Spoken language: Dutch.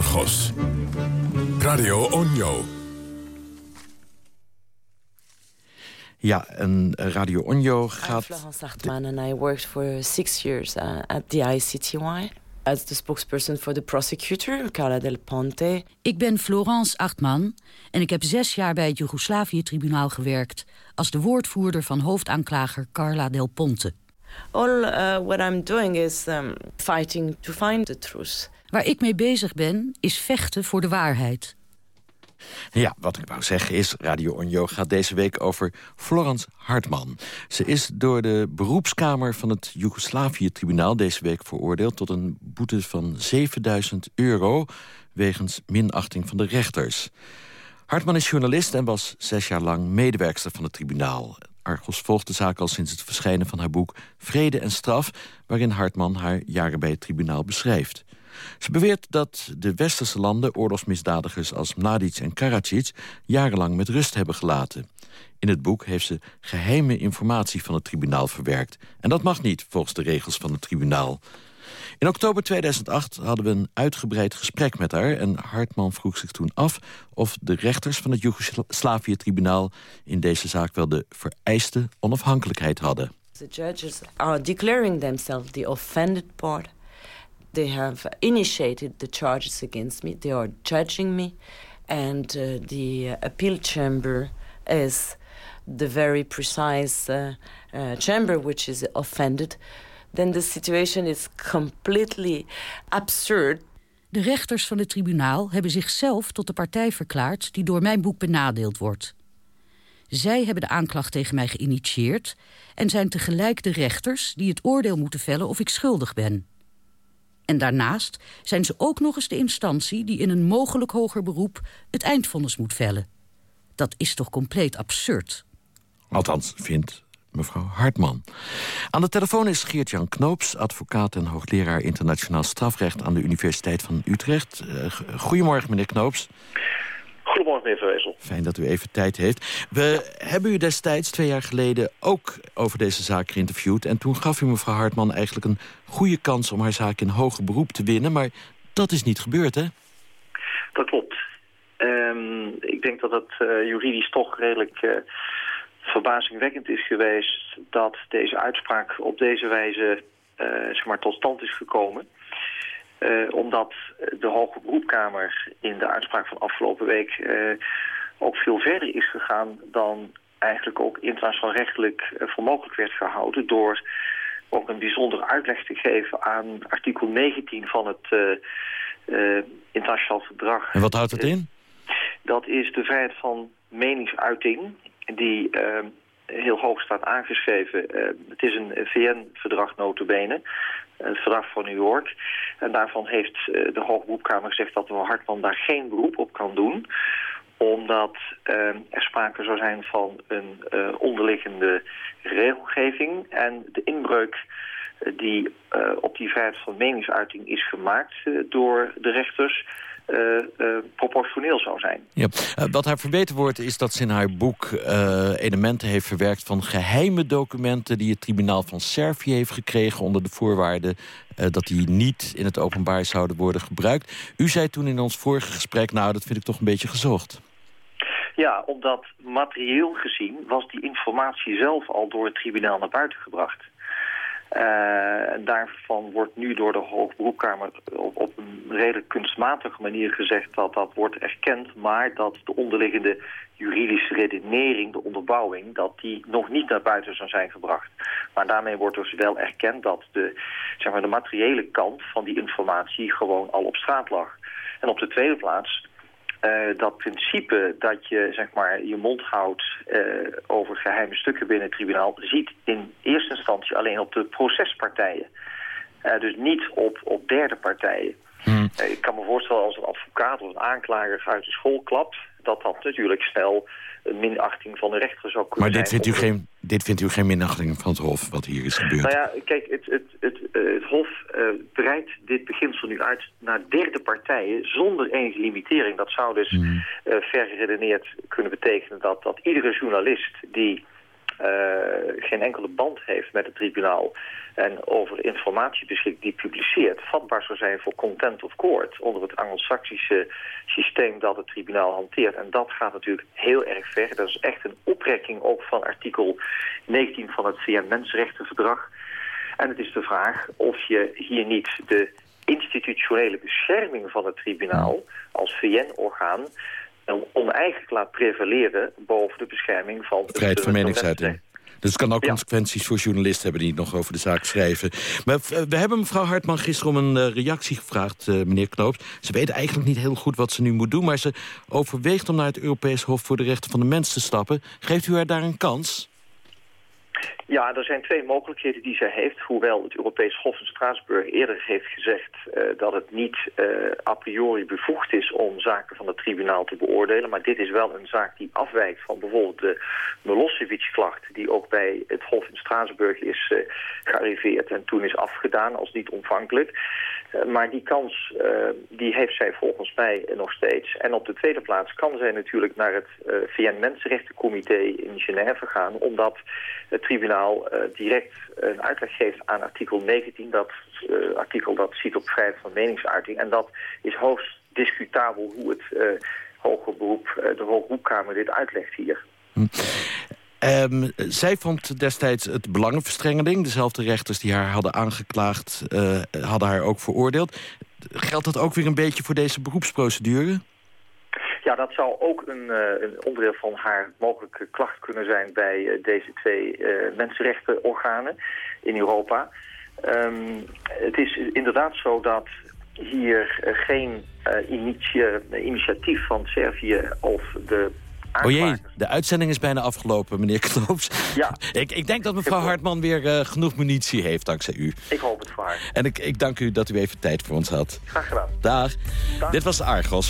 Argos. Radio Onjo. Ja, en Radio Onjo gaat... I'm Florence Hartman and I worked for six years uh, at the ICTY as the spokesperson for the prosecutor, Carla Del Ponte. Ik ben Florence Achtman en ik heb zes jaar bij het Joegoslavië-tribunaal gewerkt... als de woordvoerder van hoofdaanklager Carla Del Ponte. All uh, what I'm doing is um, fighting to find the truth. Waar ik mee bezig ben, is vechten voor de waarheid. Ja, wat ik wou zeggen is, Radio Onjo gaat deze week over Florence Hartman. Ze is door de beroepskamer van het Joegoslavië-tribunaal deze week veroordeeld... tot een boete van 7000 euro wegens minachting van de rechters. Hartman is journalist en was zes jaar lang medewerkster van het tribunaal. Argos volgt de zaak al sinds het verschijnen van haar boek Vrede en Straf... waarin Hartman haar jaren bij het tribunaal beschrijft. Ze beweert dat de westerse landen oorlogsmisdadigers als Mladic en Karadzic jarenlang met rust hebben gelaten. In het boek heeft ze geheime informatie van het tribunaal verwerkt. En dat mag niet, volgens de regels van het tribunaal. In oktober 2008 hadden we een uitgebreid gesprek met haar... en Hartman vroeg zich toen af of de rechters van het Joegoslavië-tribunaal... in deze zaak wel de vereiste onafhankelijkheid hadden. The judges are declaring themselves the offended part they have initiated the charges against me. They are judging me. And uh, the appeal chamber is the very precise uh, uh, chamber which is offended. Then the situation is completely absurd. De rechters van het tribunaal hebben zichzelf tot de partij verklaard... die door mijn boek benadeeld wordt. Zij hebben de aanklacht tegen mij geïnitieerd... en zijn tegelijk de rechters die het oordeel moeten vellen of ik schuldig ben. En daarnaast zijn ze ook nog eens de instantie... die in een mogelijk hoger beroep het eindvonnis moet vellen. Dat is toch compleet absurd? Althans, vindt mevrouw Hartman. Aan de telefoon is Geert-Jan Knoops, advocaat en hoogleraar internationaal strafrecht aan de Universiteit van Utrecht. Uh, goedemorgen, meneer Knoops. Goedemorgen, meneer Verwezel. Fijn dat u even tijd heeft. We hebben u destijds, twee jaar geleden, ook over deze zaak geïnterviewd. En toen gaf u mevrouw Hartman eigenlijk een goede kans om haar zaak in hoger beroep te winnen. Maar dat is niet gebeurd, hè? Dat klopt. Um, ik denk dat het uh, juridisch toch redelijk uh, verbazingwekkend is geweest... dat deze uitspraak op deze wijze uh, zeg maar, tot stand is gekomen... Uh, omdat de Hoge Beroepkamer in de uitspraak van afgelopen week uh, ook veel verder is gegaan dan eigenlijk ook internationaal rechtelijk uh, voor mogelijk werd gehouden door ook een bijzondere uitleg te geven aan artikel 19 van het internationaal verdrag. En wat houdt het in? Dat is de vrijheid van meningsuiting die heel hoog staat aangeschreven. het is een VN-verdrag notabene het verdrag van New York. En daarvan heeft eh, de Hoogberoepkamer gezegd dat de Hartman daar geen beroep op kan doen omdat uh, er sprake zou zijn van een uh, onderliggende regelgeving en de inbreuk die op die vrijheid van meningsuiting is gemaakt door de rechters proportioneel zou zijn. Ja. Uh, wat haar verbeterd wordt is dat ze in haar boek elementen heeft verwerkt... van geheime documenten die het tribunaal van Servië heeft gekregen... onder de voorwaarde dat die niet in het openbaar zouden worden gebruikt. U zei toen in ons vorige gesprek, nou dat vind ik toch een beetje gezocht. Ja, omdat materieel gezien was die informatie zelf al door het tribunaal naar buiten gebracht. Uh, daarvan wordt nu door de Hoogberoepkamer op, op een redelijk kunstmatige manier gezegd dat dat wordt erkend, maar dat de onderliggende juridische redenering, de onderbouwing, dat die nog niet naar buiten zou zijn gebracht. Maar daarmee wordt dus wel erkend dat de, zeg maar, de materiële kant van die informatie gewoon al op straat lag. En op de tweede plaats uh, dat principe dat je zeg maar, je mond houdt uh, over geheime stukken binnen het tribunaal... ziet in eerste instantie alleen op de procespartijen. Uh, dus niet op, op derde partijen. Hmm. ik kan me voorstellen als een advocaat of een aanklager uit de school klapt... dat dat natuurlijk snel een minachting van de rechter zou kunnen maar dit Vindt u geen, dit vindt u geen minachting van het Hof, wat hier is gebeurd? Nou ja, kijk, het, het, het, uh, het Hof uh, breidt dit beginsel nu uit naar derde partijen zonder enige limitering. Dat zou dus mm. uh, vergeredeneerd kunnen betekenen dat, dat iedere journalist die geen enkele band heeft met het tribunaal en over informatie beschikt die publiceert, vatbaar zou zijn voor content of court onder het Anglo-Saxische systeem dat het tribunaal hanteert. En dat gaat natuurlijk heel erg ver. Dat is echt een oprekking ook van artikel 19 van het VN-Mensenrechtenverdrag. En het is de vraag of je hier niet de institutionele bescherming van het tribunaal als VN-orgaan oneigenlijk laat prevaleren boven de bescherming van... Vrijheid van meningsuiting. Dus het kan ook consequenties voor journalisten hebben die nog over de zaak schrijven. Maar we hebben mevrouw Hartman gisteren om een eh, reactie gevraagd, uh, meneer Knoops. Ze weet eigenlijk niet heel goed wat ze nu moet doen... maar ze overweegt om naar het Europees Hof voor de Rechten van de Mens te stappen. Geeft u haar daar een kans? Ja, er zijn twee mogelijkheden die zij heeft. Hoewel het Europees Hof in Straatsburg eerder heeft gezegd uh, dat het niet uh, a priori bevoegd is om zaken van het tribunaal te beoordelen. Maar dit is wel een zaak die afwijkt van bijvoorbeeld de Milosevic-klacht die ook bij het Hof in Straatsburg is uh, gearriveerd en toen is afgedaan als niet ontvankelijk. Maar die kans die heeft zij volgens mij nog steeds. En op de tweede plaats kan zij natuurlijk naar het VN-Mensenrechtencomité in Genève gaan, omdat het tribunaal direct een uitleg geeft aan artikel 19. Dat artikel dat ziet op vrijheid van meningsuiting. En dat is hoogst discutabel hoe het hoger beroep, de Hoogberoepkamer dit uitlegt hier. Hm. Um, zij vond destijds het belangenverstrengeling. Dezelfde rechters die haar hadden aangeklaagd, hadden haar ook veroordeeld. Geldt dat ook weer een beetje voor deze beroepsprocedure? Ja, dat zou ook een, een, onderdeel van haar mogelijke klacht kunnen zijn bij uh, deze twee mensenrechtenorganen in Europa. Um, het is inderdaad zo dat hier geen initiatief van Servië of de O jee, de uitzending is bijna afgelopen, meneer Knoops. Ja. ik, ik denk dat mevrouw Hartman weer uh, genoeg munitie heeft, dankzij u. Ik hoop het voor haar. En ik, ik dank u dat u even tijd voor ons had. Graag gedaan. Dag. Dag. Dit was Argos.